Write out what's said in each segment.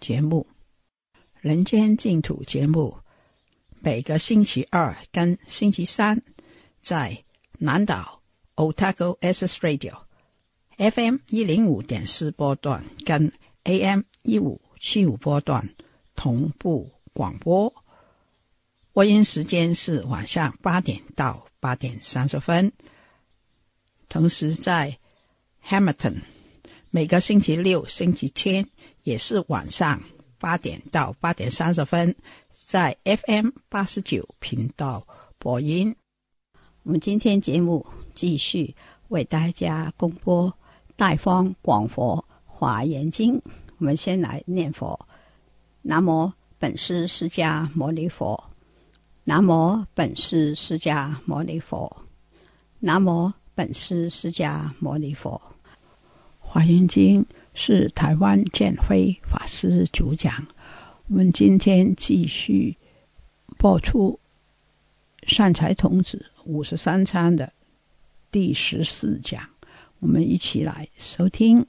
节目。《人间净土》节目每个星期二跟星期三在南岛 Otago S Radio FM 一零五点四波段跟 AM 一五七五波段同步广播。播音时间是晚上八点到八点三十分。同时在 Hamilton 每个星期六、星期天也是晚上八点到八点三十分，在 FM 八十九频道播音。我们今天节目继续为大家公播《大方广佛华严经》。我们先来念佛：南无本师释迦牟尼佛，南无本师释迦牟尼佛，南无。本师释迦牟尼佛，《华严经》是台湾建辉法师主讲。我们今天继续播出善财童子五十三餐的第十四讲，我们一起来收听。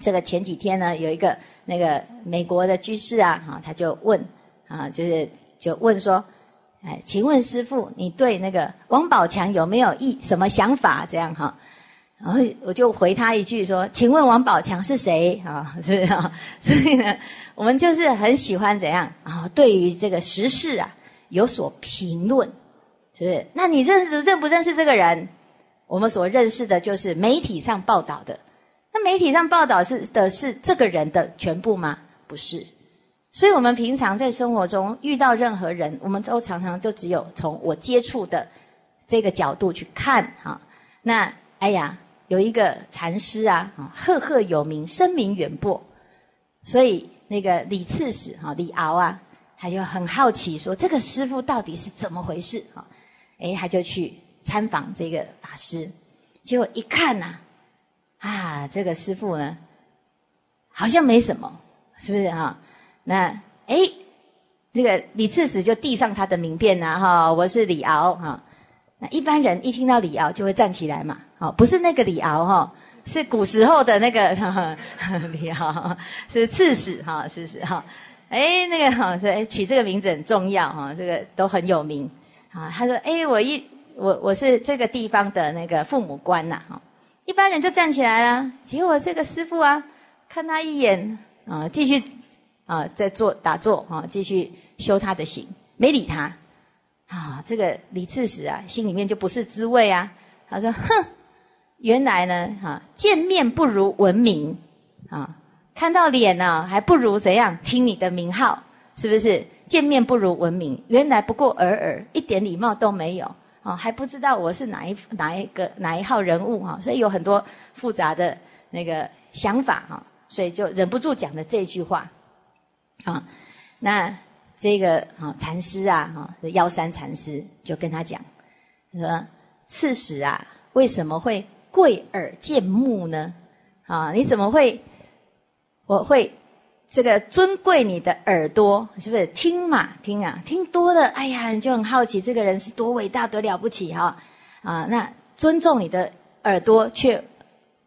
这个前几天呢，有一个那个美国的居士啊，哈，他就问啊，就是就问说。哎，请问师傅，你对那个王宝强有没有意什么想法？这样哈，然后我就回他一句说：“请问王宝强是谁？”啊，是啊，所以呢，我们就是很喜欢怎样啊？对于这个时事啊有所评论，是不是？那你认识认不认识这个人？我们所认识的就是媒体上报道的。那媒体上报道是的是这个人的全部吗？不是。所以，我们平常在生活中遇到任何人，我们都常常就只有从我接触的这个角度去看哈。那哎呀，有一个禅师啊，赫赫有名，声名远播。所以那个李刺史哈李敖啊，他就很好奇，说这个师傅到底是怎么回事哈？哎，他就去参访这个法师，结果一看呐，啊，这个师傅呢，好像没什么，是不是哈？那哎，这个李刺史就递上他的名片呐，哈，我是李敖哈。那一般人一听到李敖就会站起来嘛，哦，不是那个李敖哈，是古时候的那个 李敖，是刺史哈，刺史哈。哎，那个哈，说哎取这个名字很重要哈，这个都很有名啊。他说哎，我一我我是这个地方的那个父母官呐哈。一般人就站起来了，结果这个师傅啊，看他一眼啊，继续。啊，在做打坐啊，继续修他的行，没理他。啊，这个李刺史啊，心里面就不是滋味啊。他说：“哼，原来呢，哈，见面不如闻名啊，看到脸呢，还不如怎样听你的名号，是不是？见面不如闻名，原来不过尔尔，一点礼貌都没有啊，还不知道我是哪一哪一个哪一号人物哈，所以有很多复杂的那个想法哈，所以就忍不住讲了这句话。”啊，那这个啊禅师啊，哈，幺山禅师就跟他讲，说：“刺史啊，为什么会贵耳贱目呢？啊，你怎么会，我会这个尊贵你的耳朵，是不是？听嘛，听啊，听多了，哎呀，你就很好奇这个人是多伟大、多了不起哈。啊，那尊重你的耳朵，却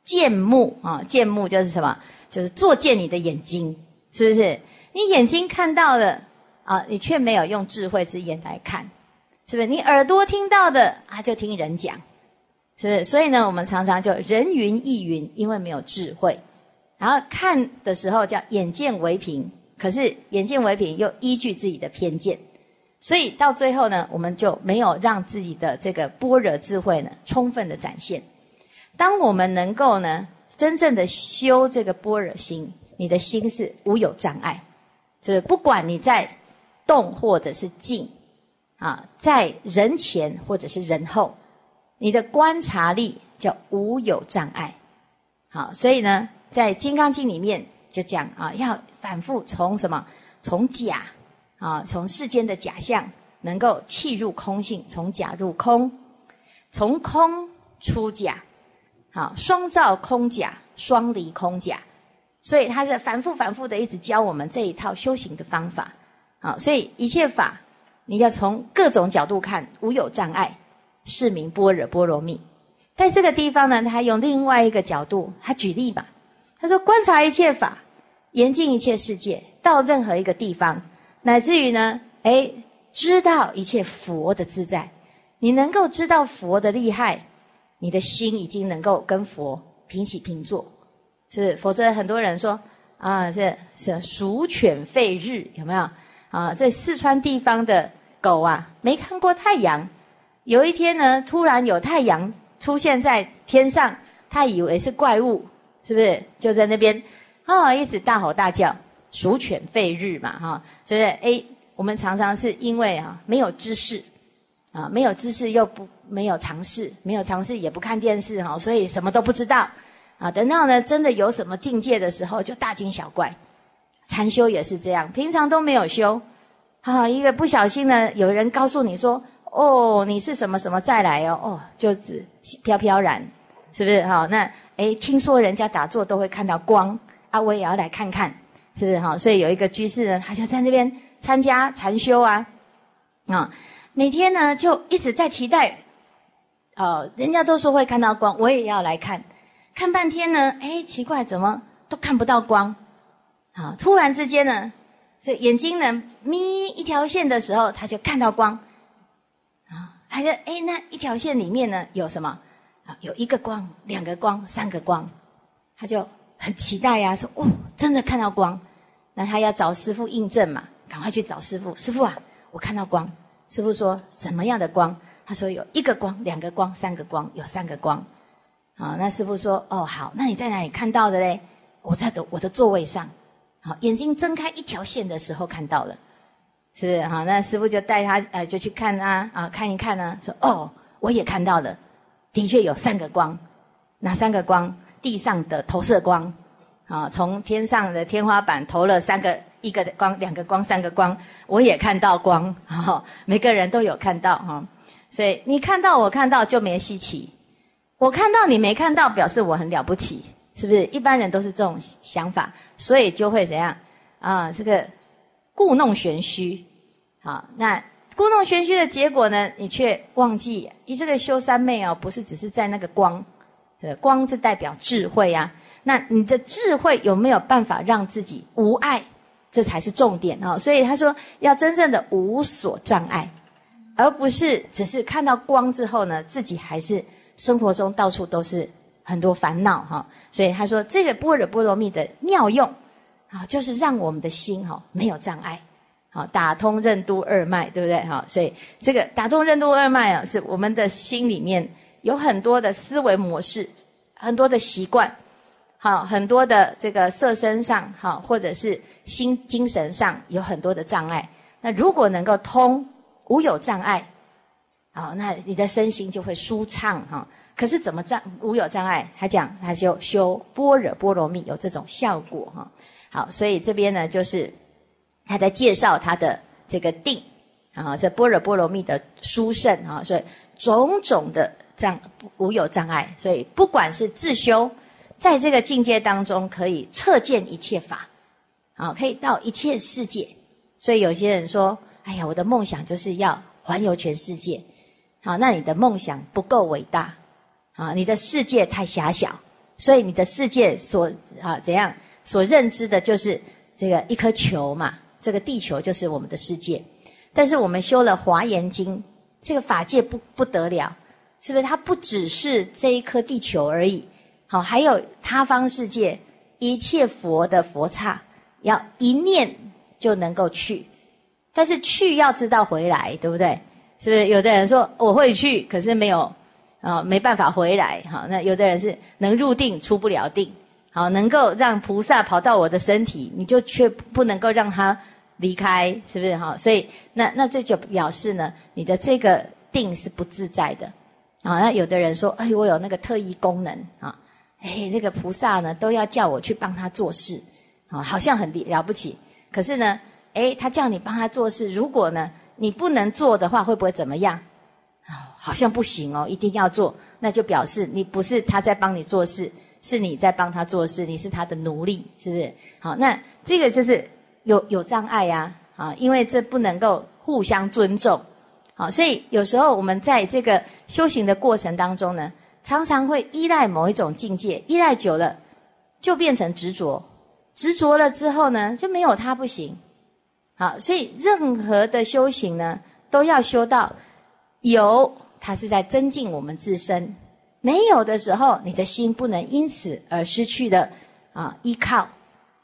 贱目啊，贱目就是什么？就是作践你的眼睛，是不是？”你眼睛看到的啊，你却没有用智慧之眼来看，是不是？你耳朵听到的啊，就听人讲，是不是？所以呢，我们常常就人云亦云，因为没有智慧。然后看的时候叫眼见为凭，可是眼见为凭又依据自己的偏见，所以到最后呢，我们就没有让自己的这个般若智慧呢充分的展现。当我们能够呢真正的修这个般若心，你的心是无有障碍，就是不管你在动或者是静，啊，在人前或者是人后，你的观察力叫无有障碍。好，所以呢。在《金刚经》里面就讲啊，要反复从什么？从假啊，从世间的假象，能够弃入空性，从假入空，从空出假，好，双照空假，双离空假。所以他是反复反复的一直教我们这一套修行的方法。好，所以一切法你要从各种角度看，无有障碍，是名般若波罗蜜。在这个地方呢，他用另外一个角度，他举例嘛。他说：“观察一切法，严禁一切世界，到任何一个地方，乃至于呢，哎，知道一切佛的自在。你能够知道佛的厉害，你的心已经能够跟佛平起平坐，是是？否则很多人说啊，这是鼠犬吠日，有没有？啊，在四川地方的狗啊，没看过太阳。有一天呢，突然有太阳出现在天上，他以为是怪物。”是不是就在那边啊？一直大吼大叫，鼠犬吠日嘛，哈！所以，哎，我们常常是因为啊，没有知识啊，没有知识又不没有尝试，没有尝试也不看电视哈，所以什么都不知道啊。等到呢，真的有什么境界的时候，就大惊小怪。禅修也是这样，平常都没有修，啊，一个不小心呢，有人告诉你说，哦，你是什么什么再来哦，哦，就只飘飘然，是不是？好，那。哎，听说人家打坐都会看到光，啊，我也要来看看，是不是哈？所以有一个居士呢，他就在那边参加禅修啊，啊，每天呢就一直在期待，哦，人家都说会看到光，我也要来看，看半天呢，哎，奇怪，怎么都看不到光？啊，突然之间呢，这眼睛呢眯一条线的时候，他就看到光，还是哎，那一条线里面呢有什么？啊有一个光，两个光，三个光，他就很期待呀，说：“哦，真的看到光。”那他要找师傅印证嘛，赶快去找师傅。师傅啊，我看到光。师傅说：“怎么样的光？”他说：“有一个光，两个光，三个光，有三个光。”啊，那师傅说：“哦，好，那你在哪里看到的嘞？”我在的我的座位上。好，眼睛睁开一条线的时候看到了，是不是？好，那师傅就带他呃，就去看啊啊，看一看呢，说：“哦，我也看到了。”的确有三个光，哪三个光？地上的投射光，啊，从天上的天花板投了三个，一个光，两个光，三个光，我也看到光，哈，每个人都有看到哈，所以你看到我看到就没稀奇，我看到你没看到，表示我很了不起，是不是？一般人都是这种想法，所以就会怎样啊？这个故弄玄虚，好，那。故弄玄虚的结果呢？你却忘记，你这个修三昧哦，不是只是在那个光，呃光是代表智慧啊。那你的智慧有没有办法让自己无碍？这才是重点哦。所以他说，要真正的无所障碍，而不是只是看到光之后呢，自己还是生活中到处都是很多烦恼哈。所以他说，这个般若波罗蜜的妙用啊，就是让我们的心哈没有障碍。好，打通任督二脉，对不对？哈，所以这个打通任督二脉啊，是我们的心里面有很多的思维模式，很多的习惯，好，很多的这个色身上，好，或者是心精神上有很多的障碍。那如果能够通，无有障碍，好，那你的身心就会舒畅哈。可是怎么障无有障碍？他讲他修修般若波罗蜜有这种效果哈。好，所以这边呢就是。他在介绍他的这个定啊，这般若波罗蜜的殊胜啊，所以种种的障无有障碍，所以不管是自修，在这个境界当中可以彻见一切法，啊，可以到一切世界。所以有些人说：“哎呀，我的梦想就是要环游全世界。”好，那你的梦想不够伟大啊，你的世界太狭小，所以你的世界所啊怎样所认知的就是这个一颗球嘛。这个地球就是我们的世界。但是我们修了《华严经》，这个法界不不得了，是不是？它不只是这一颗地球而已，好，还有他方世界一切佛的佛刹，要一念就能够去。但是去要知道回来，对不对？是不是？有的人说我会去，可是没有啊，没办法回来。好，那有的人是能入定出不了定，好，能够让菩萨跑到我的身体，你就却不能够让他。离开是不是哈？所以那那这就表示呢，你的这个定是不自在的啊。那有的人说，哎，我有那个特异功能啊，哎，这个菩萨呢都要叫我去帮他做事啊，好像很了不起。可是呢，哎，他叫你帮他做事，如果呢你不能做的话，会不会怎么样？好像不行哦，一定要做，那就表示你不是他在帮你做事，是你在帮他做事，你是他的奴隶，是不是？好，那这个就是。有有障碍呀，啊，因为这不能够互相尊重，好，所以有时候我们在这个修行的过程当中呢，常常会依赖某一种境界，依赖久了就变成执着，执着了之后呢，就没有他不行，好，所以任何的修行呢，都要修到有，它是在增进我们自身；没有的时候，你的心不能因此而失去的啊依靠。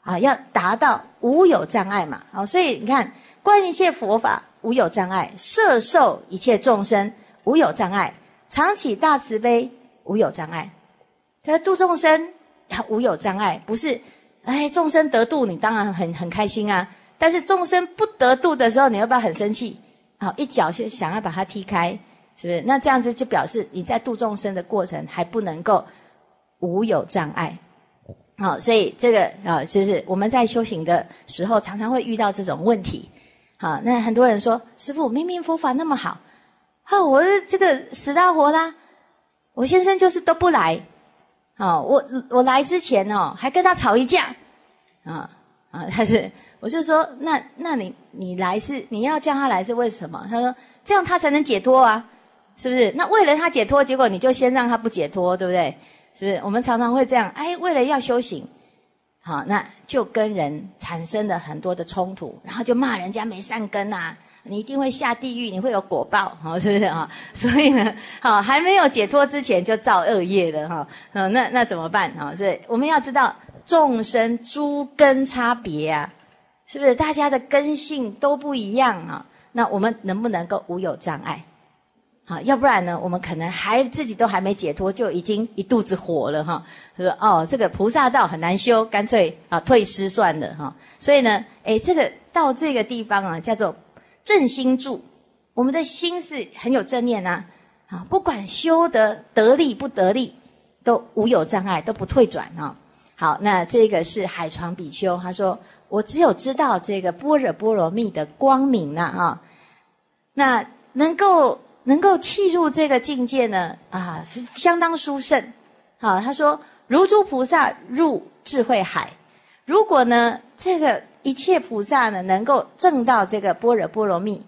啊，要达到无有障碍嘛，好，所以你看，观一切佛法无有障碍，摄受一切众生无有障碍，常起大慈悲无有障碍，他度众生无有障碍，不是，哎，众生得度，你当然很很开心啊，但是众生不得度的时候，你要不要很生气？好，一脚就想要把它踢开，是不是？那这样子就表示你在度众生的过程还不能够无有障碍。好，所以这个啊，就是我们在修行的时候，常常会遇到这种问题。好，那很多人说，师傅明明佛法那么好，好，我这个死大活啦，我先生就是都不来。好，我我来之前哦，还跟他吵一架。啊啊，他是，我就说，那那你你来是你要叫他来是为什么？他说这样他才能解脱啊，是不是？那为了他解脱，结果你就先让他不解脱，对不对？是不是我们常常会这样？哎，为了要修行，好，那就跟人产生了很多的冲突，然后就骂人家没善根呐，你一定会下地狱，你会有果报，好，是不是啊？所以呢，好，还没有解脱之前就造恶业了，哈，嗯，那那怎么办啊？所以我们要知道众生诸根差别啊，是不是大家的根性都不一样啊？那我们能不能够无有障碍？好，要不然呢？我们可能还自己都还没解脱，就已经一肚子火了哈。他说：“哦，这个菩萨道很难修，干脆啊退失算了哈。”所以呢，哎，这个到这个地方啊，叫做正心住，我们的心是很有正念呐。啊，不管修得得力不得力，都无有障碍，都不退转啊。好，那这个是海床比丘，他说：“我只有知道这个般若波罗蜜的光明呐，哈，那能够。”能够契入这个境界呢，啊，相当殊胜。好，他说如诸菩萨入智慧海。如果呢，这个一切菩萨呢，能够证到这个般若波罗蜜，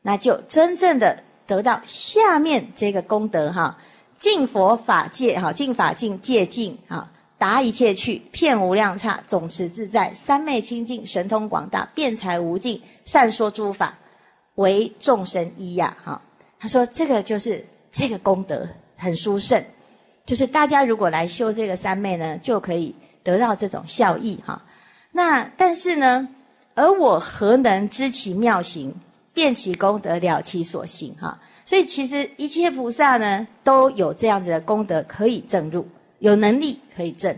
那就真正的得到下面这个功德哈，净佛法界哈，净法净界净哈，达一切去，遍无量刹，总持自在，三昧清净，神通广大，辩才无尽，善说诸法，为众生依呀哈。他说：“这个就是这个功德很殊胜，就是大家如果来修这个三昧呢，就可以得到这种效益哈。那但是呢，而我何能知其妙行，辨其功德，了其所行哈？所以其实一切菩萨呢，都有这样子的功德可以证入，有能力可以证。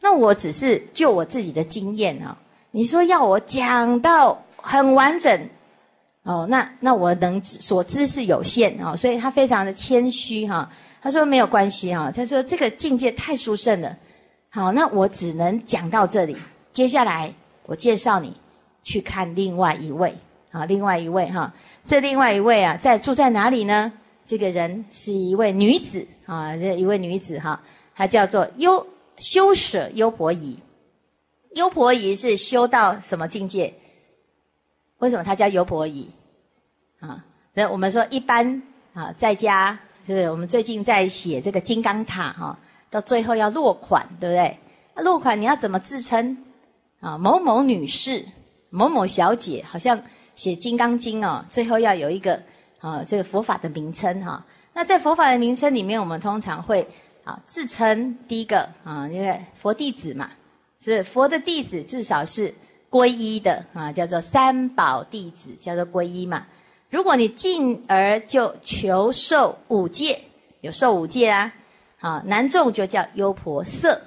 那我只是就我自己的经验啊，你说要我讲到很完整。”哦，那那我能所知是有限啊，所以他非常的谦虚哈。他说没有关系哈，他说这个境界太殊胜了。好，那我只能讲到这里。接下来我介绍你去看另外一位啊，另外一位哈。这另外一位啊，在住在哪里呢？这个人是一位女子啊，一位女子哈，它叫做优修舍优婆夷。优婆夷是修到什么境界？为什么它叫优婆夷？啊，那我们说一般啊，在家就是我们最近在写这个金刚塔哈，到最后要落款，对不对？落款你要怎么自称？啊，某某女士，某某小姐，好像写《金刚经》哦，最后要有一个啊这个佛法的名称哈。那在佛法的名称里面，我们通常会好自称第一个啊，因为佛弟子嘛，是佛的弟子，至少是皈依的啊，叫做三宝弟子，叫做皈依嘛。如果你进而就求受五戒，有受五戒啊，啊男众就叫优婆塞，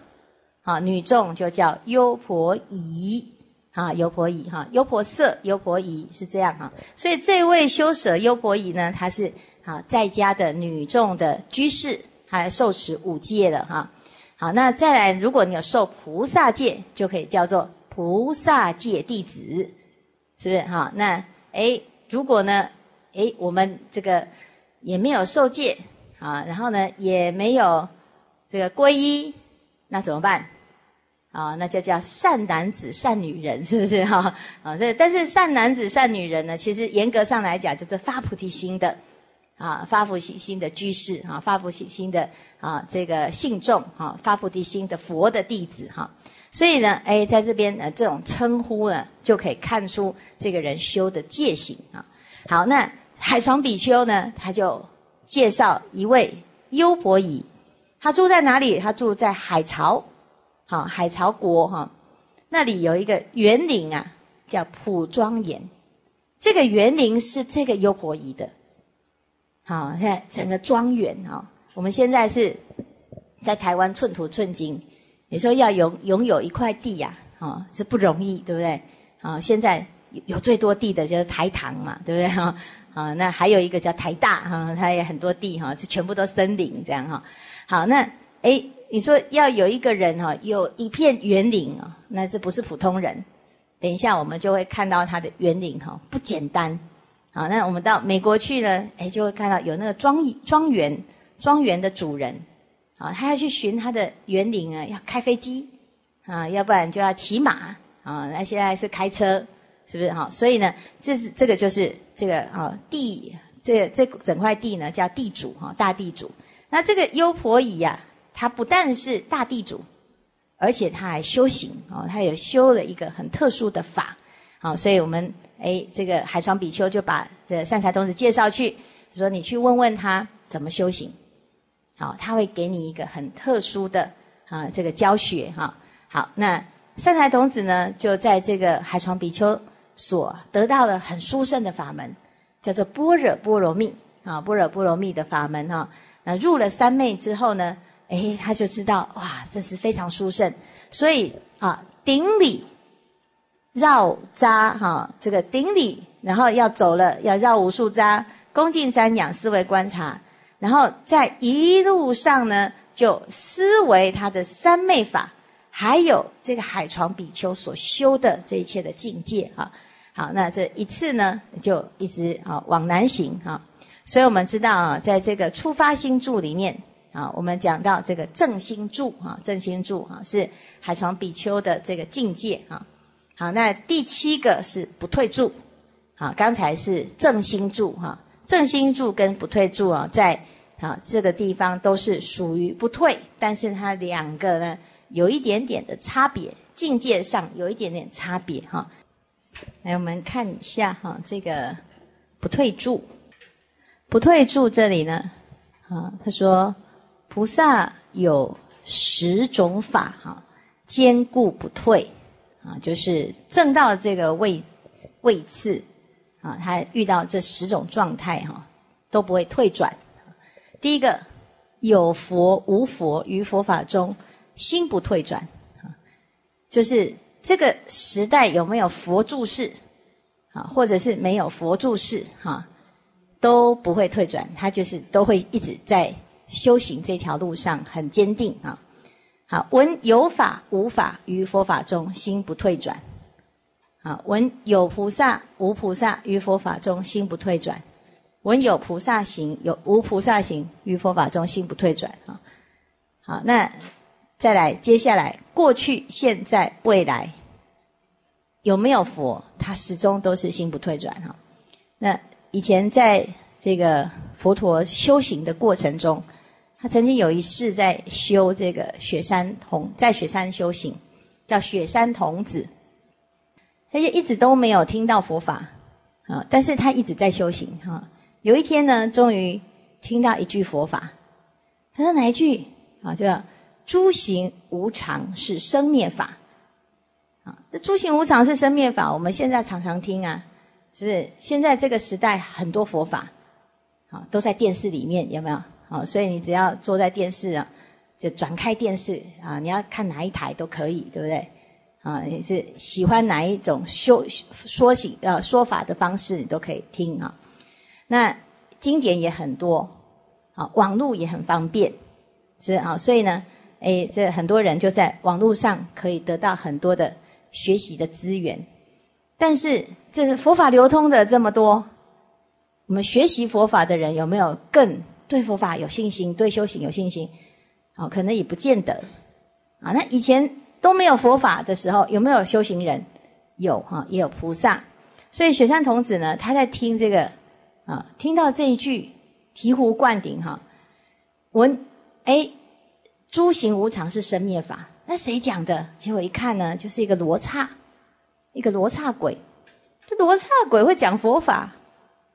啊女众就叫优婆夷，啊优婆夷哈，优婆塞、优婆夷是这样哈。所以这位修舍优婆夷呢，她是。好，在家的女众的居士，还受持五戒的哈。好，那再来，如果你有受菩萨戒，就可以叫做菩萨戒弟子，是不是哈？那诶，如果呢，诶，我们这个也没有受戒啊，然后呢，也没有这个皈依，那怎么办？啊，那就叫善男子、善女人，是不是哈？啊，这但是善男子、善女人呢，其实严格上来讲，就是发菩提心的。啊，发菩提心的居士啊，发菩提心的啊，这个信众啊，发菩提心的佛的弟子哈，所以呢，哎，在这边呃，这种称呼呢，就可以看出这个人修的戒行啊。好，那海床比丘呢，他就介绍一位优婆夷，他住在哪里？他住在海潮，好，海潮国哈，那里有一个园林啊，叫普庄严，这个园林是这个优婆夷的。好，现在整个庄园哈，我们现在是在台湾寸土寸金，你说要拥拥有一块地呀，啊，是不容易，对不对？啊，现在有最多地的就是台糖嘛，对不对？哈，啊，那还有一个叫台大哈，它也很多地哈，是全部都森林这样哈。好，那哎，你说要有一个人哈，有一片园林啊，那这不是普通人。等一下我们就会看到他的园林哈，不简单。好，那我们到美国去呢，哎，就会看到有那个庄庄园，庄园的主人，啊，他要去寻他的园林啊，要开飞机，啊，要不然就要骑马，啊，那现在是开车，是不是？哈，所以呢，这是这个就是这个啊地，这这整块地呢叫地主哈，大地主。那这个优婆夷呀，他不但是大地主，而且他还修行啊，他也修了一个很特殊的法，好，所以我们。哎，这个海床比丘就把呃善财童子介绍去，说你去问问他怎么修行，好，他会给你一个很特殊的啊这个教学哈。好，那善财童子呢，就在这个海床比丘所得到了很殊胜的法门，叫做般若波罗蜜啊，般若波罗蜜的法门哈。那入了三昧之后呢，哎，他就知道哇，这是非常殊胜，所以啊顶礼。绕扎哈，这个顶礼，然后要走了，要绕无数扎，恭敬瞻仰，思维观察，然后在一路上呢，就思维他的三昧法，还有这个海床比丘所修的这一切的境界哈。好，那这一次呢，就一直啊往南行哈。所以我们知道啊，在这个出发心住里面啊，我们讲到这个正心住啊，正心住啊，是海床比丘的这个境界啊。好，那第七个是不退住，好，刚才是正心住哈，正心住跟不退住啊，在啊这个地方都是属于不退，但是它两个呢有一点点的差别，境界上有一点点差别哈。来，我们看一下哈，这个不退住，不退住这里呢，啊，他说菩萨有十种法哈，坚固不退。啊，就是正到这个位位次，啊，他遇到这十种状态哈，都不会退转。第一个，有佛无佛于佛法中，心不退转，啊，就是这个时代有没有佛住世，啊，或者是没有佛住世，哈，都不会退转，他就是都会一直在修行这条路上很坚定啊。好，闻有法无法于佛法中心不退转。好，闻有菩萨无菩萨于佛法中心不退转。闻有菩萨行有无菩萨行于佛法中心不退转。啊，好，那再来，接下来过去、现在、未来有没有佛？他始终都是心不退转。哈，那以前在这个佛陀修行的过程中。他曾经有一世在修这个雪山童，在雪山修行，叫雪山童子。他就一直都没有听到佛法啊，但是他一直在修行哈。有一天呢，终于听到一句佛法，他说哪一句啊？就诸行无常是生灭法啊。这诸行无常是生灭法，我们现在常常听啊，是不是？现在这个时代很多佛法啊，都在电视里面，有没有？好，所以你只要坐在电视啊。就转开电视啊，你要看哪一台都可以，对不对？啊，你是喜欢哪一种修说行呃说法的方式，你都可以听啊。那经典也很多，啊，网络也很方便，是啊，所以呢，哎，这很多人就在网络上可以得到很多的学习的资源。但是，这是佛法流通的这么多，我们学习佛法的人有没有更对佛法有信心，对修行有信心？哦，可能也不见得，啊，那以前都没有佛法的时候，有没有修行人？有哈，也有菩萨。所以雪山童子呢，他在听这个，啊，听到这一句醍醐灌顶哈，闻，哎，诸行无常是生灭法，那谁讲的？结果一看呢，就是一个罗刹，一个罗刹鬼。这罗刹鬼会讲佛法，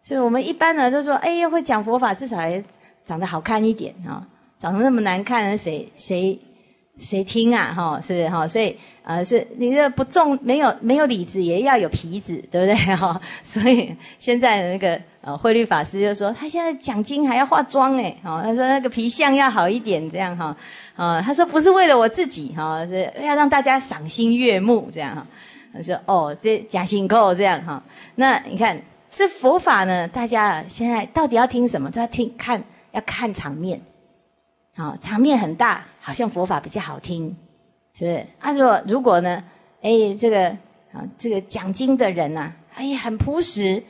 所以我们一般呢都说，哎呀，会讲佛法，至少还长得好看一点啊。长得那么难看，谁谁谁听啊？哈，是不是哈？所以呃，是你这不重没有没有李子，也要有皮子，对不对哈？所以现在那个呃慧律法师就说，他现在讲经还要化妆哎，哦，他说那个皮相要好一点，这样哈，啊，他说不是为了我自己哈，是要让大家赏心悦目这样哈。他说哦，这假心扣这样哈。那你看这佛法呢，大家现在到底要听什么？就要听看要看场面。啊，场面很大，好像佛法比较好听，是不是？他说如果呢，哎，这个啊，这个讲经的人呐，哎，很朴实，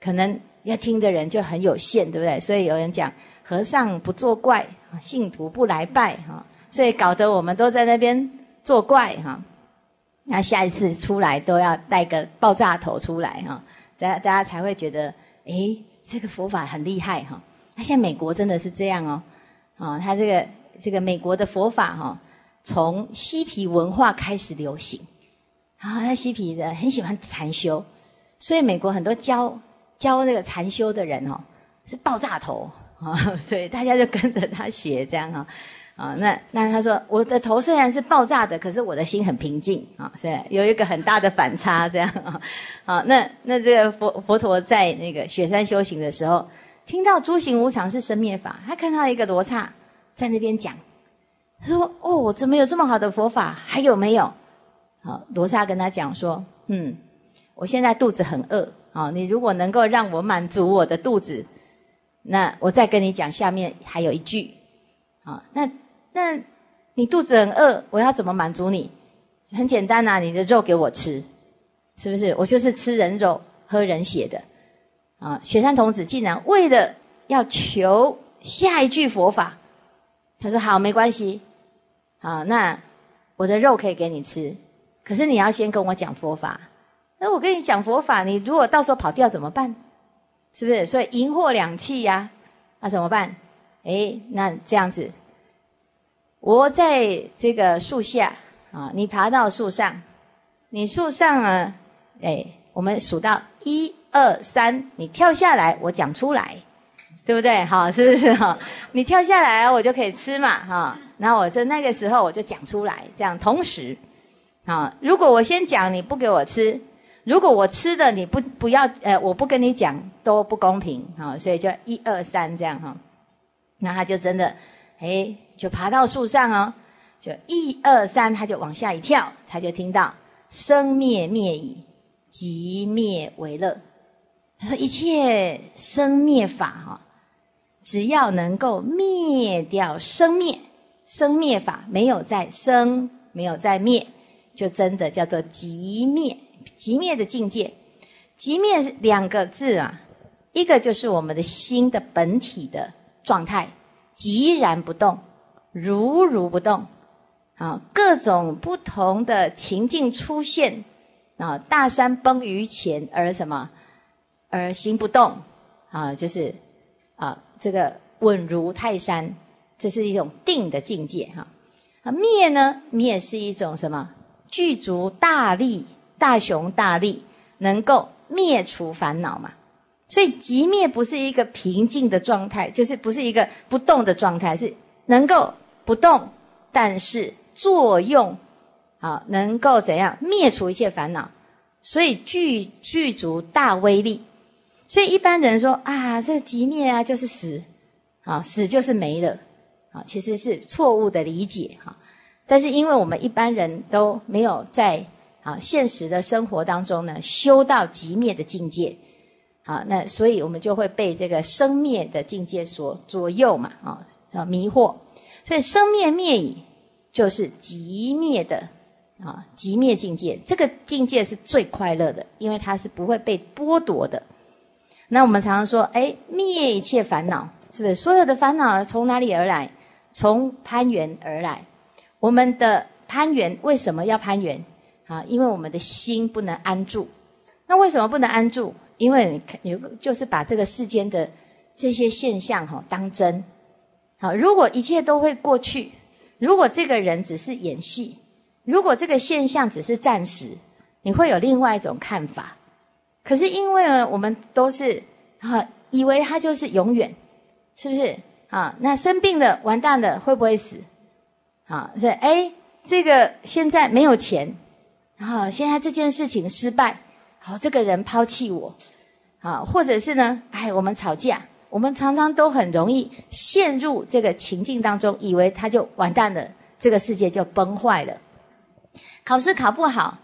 可能要听的人就很有限，对不对？所以有人讲和尚不作怪，信徒不来拜，哈，所以搞得我们都在那边作怪，哈。那下一次出来都要带个爆炸头出来，哈，大家大家才会觉得，哎，这个佛法很厉害，哈。那现在美国真的是这样哦。啊，他这个这个美国的佛法哈，从嬉皮文化开始流行，啊，他嬉皮的很喜欢禅修，所以美国很多教教那个禅修的人哦，是爆炸头啊，所以大家就跟着他学这样哈，啊，那那他说我的头虽然是爆炸的，可是我的心很平静啊，所以有一个很大的反差这样啊，好，那那这个佛佛陀在那个雪山修行的时候。听到诸行无常是生灭法，他看到一个罗刹在那边讲，他说：“哦，怎么有这么好的佛法？还有没有？”好，罗刹跟他讲说：“嗯，我现在肚子很饿，好，你如果能够让我满足我的肚子，那我再跟你讲下面还有一句，好，那那你肚子很饿，我要怎么满足你？很简单呐，你的肉给我吃，是不是？我就是吃人肉、喝人血的。”啊，雪山童子竟然为了要求下一句佛法，他说：“好，没关系，啊，那我的肉可以给你吃，可是你要先跟我讲佛法。那我跟你讲佛法，你如果到时候跑掉怎么办？是不是？所以银货两讫呀，那怎么办？哎，那这样子，我在这个树下啊，你爬到树上，你树上啊，哎，我们数到一。”二三，你跳下来，我讲出来，对不对？好，是不是哈？你跳下来，我就可以吃嘛，哈。然后我在那个时候我就讲出来，这样同时，啊，如果我先讲，你不给我吃；如果我吃的你不不要，呃，我不跟你讲，都不公平，哈。所以就一二三这样哈。那他就真的，哎，就爬到树上哦，就一二三，他就往下一跳，他就听到生灭灭已，即灭为乐。说一切生灭法哈，只要能够灭掉生灭，生灭法没有在生，没有在灭，就真的叫做极灭。极灭的境界，极灭两个字啊，一个就是我们的心的本体的状态，寂然不动，如如不动。啊，各种不同的情境出现啊，大山崩于前而什么？而心不动，啊，就是啊，这个稳如泰山，这是一种定的境界哈。啊，灭呢，灭是一种什么？具足大力大雄大力，能够灭除烦恼嘛。所以极灭不是一个平静的状态，就是不是一个不动的状态，是能够不动，但是作用啊，能够怎样灭除一切烦恼，所以具具足大威力。所以一般人说啊，这极灭啊，就是死啊，死就是没了啊，其实是错误的理解哈。但是因为我们一般人都没有在啊现实的生活当中呢修到极灭的境界。好，那所以我们就会被这个生灭的境界所左右嘛，啊，啊迷惑。所以生灭灭已，就是极灭的啊，极灭境界。这个境界是最快乐的，因为它是不会被剥夺的。那我们常常说，哎，灭一切烦恼，是不是？所有的烦恼从哪里而来？从攀缘而来。我们的攀缘为什么要攀缘？啊，因为我们的心不能安住。那为什么不能安住？因为有就是把这个世间的这些现象哈当真，好，如果一切都会过去，如果这个人只是演戏，如果这个现象只是暂时，你会有另外一种看法。可是因为呢，我们都是哈以为他就是永远，是不是啊？那生病了完蛋了会不会死？啊，是哎，这个现在没有钱，然后现在这件事情失败。好，这个人抛弃我，啊，或者是呢？哎，我们吵架，我们常常都很容易陷入这个情境当中，以为他就完蛋了，这个世界就崩坏了。考试考不好，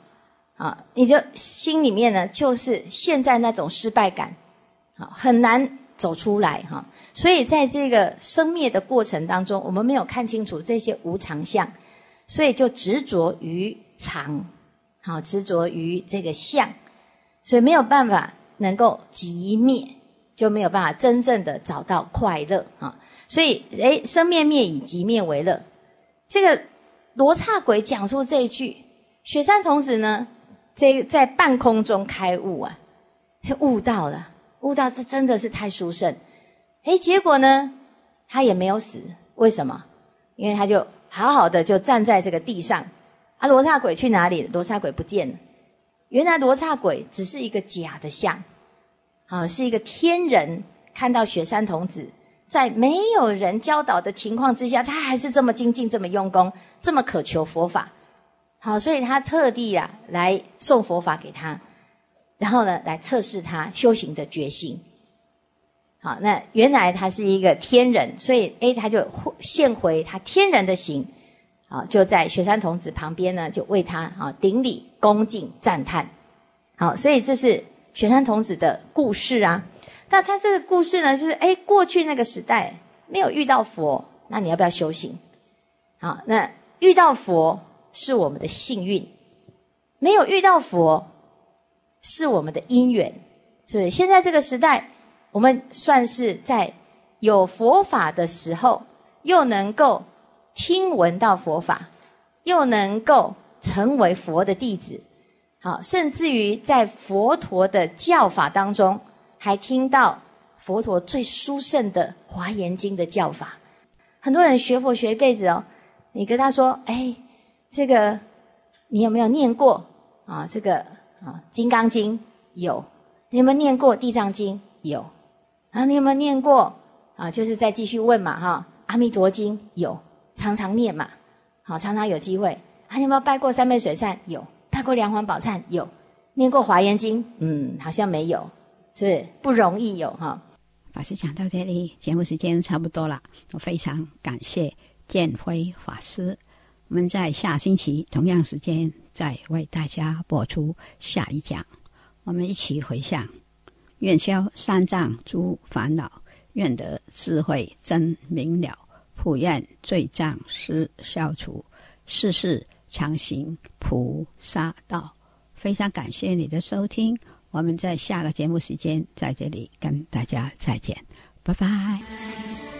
啊，你就心里面呢，就是现在那种失败感，啊，很难走出来哈。所以在这个生灭的过程当中，我们没有看清楚这些无常相，所以就执着于常，好，执着于这个相。所以没有办法能够极灭，就没有办法真正的找到快乐啊！所以，诶，生灭灭以极灭为乐。这个罗刹鬼讲出这一句，雪山童子呢，这在半空中开悟啊，悟到了，悟到这真的是太殊胜。诶，结果呢，他也没有死，为什么？因为他就好好的就站在这个地上，啊，罗刹鬼去哪里？罗刹鬼不见了。原来罗刹鬼只是一个假的像，啊，是一个天人看到雪山童子在没有人教导的情况之下，他还是这么精进、这么用功、这么渴求佛法，好，所以他特地呀来送佛法给他，然后呢来测试他修行的决心。好，那原来他是一个天人，所以 A 他就现回他天人的形。啊，就在雪山童子旁边呢，就为他啊顶礼、恭敬、赞叹。好，所以这是雪山童子的故事啊。那他这个故事呢，就是哎，过去那个时代没有遇到佛，那你要不要修行？好，那遇到佛是我们的幸运，没有遇到佛是我们的因缘。所以现在这个时代，我们算是在有佛法的时候，又能够。听闻到佛法，又能够成为佛的弟子，好，甚至于在佛陀的教法当中，还听到佛陀最殊胜的《华严经》的教法。很多人学佛学一辈子哦，你跟他说：“哎，这个你有没有念过啊？这个啊，《金刚经》有，你有没有念过《地藏经》有？啊，你有没有念过啊？就是再继续问嘛，哈，《阿弥陀经》有。”常常念嘛，好，常常有机会。啊，你有没有拜过三昧水忏？有。拜过梁皇宝忏？有。念过华严经？嗯，好像没有，是不是？不容易有哈。法师讲到这里，节目时间差不多了。我非常感谢建辉法师。我们在下星期同样时间再为大家播出下一讲。我们一起回向：愿消三障诸烦恼，愿得智慧真明了。普愿罪障失消除，世世常行菩萨道。非常感谢你的收听，我们在下个节目时间在这里跟大家再见，拜拜。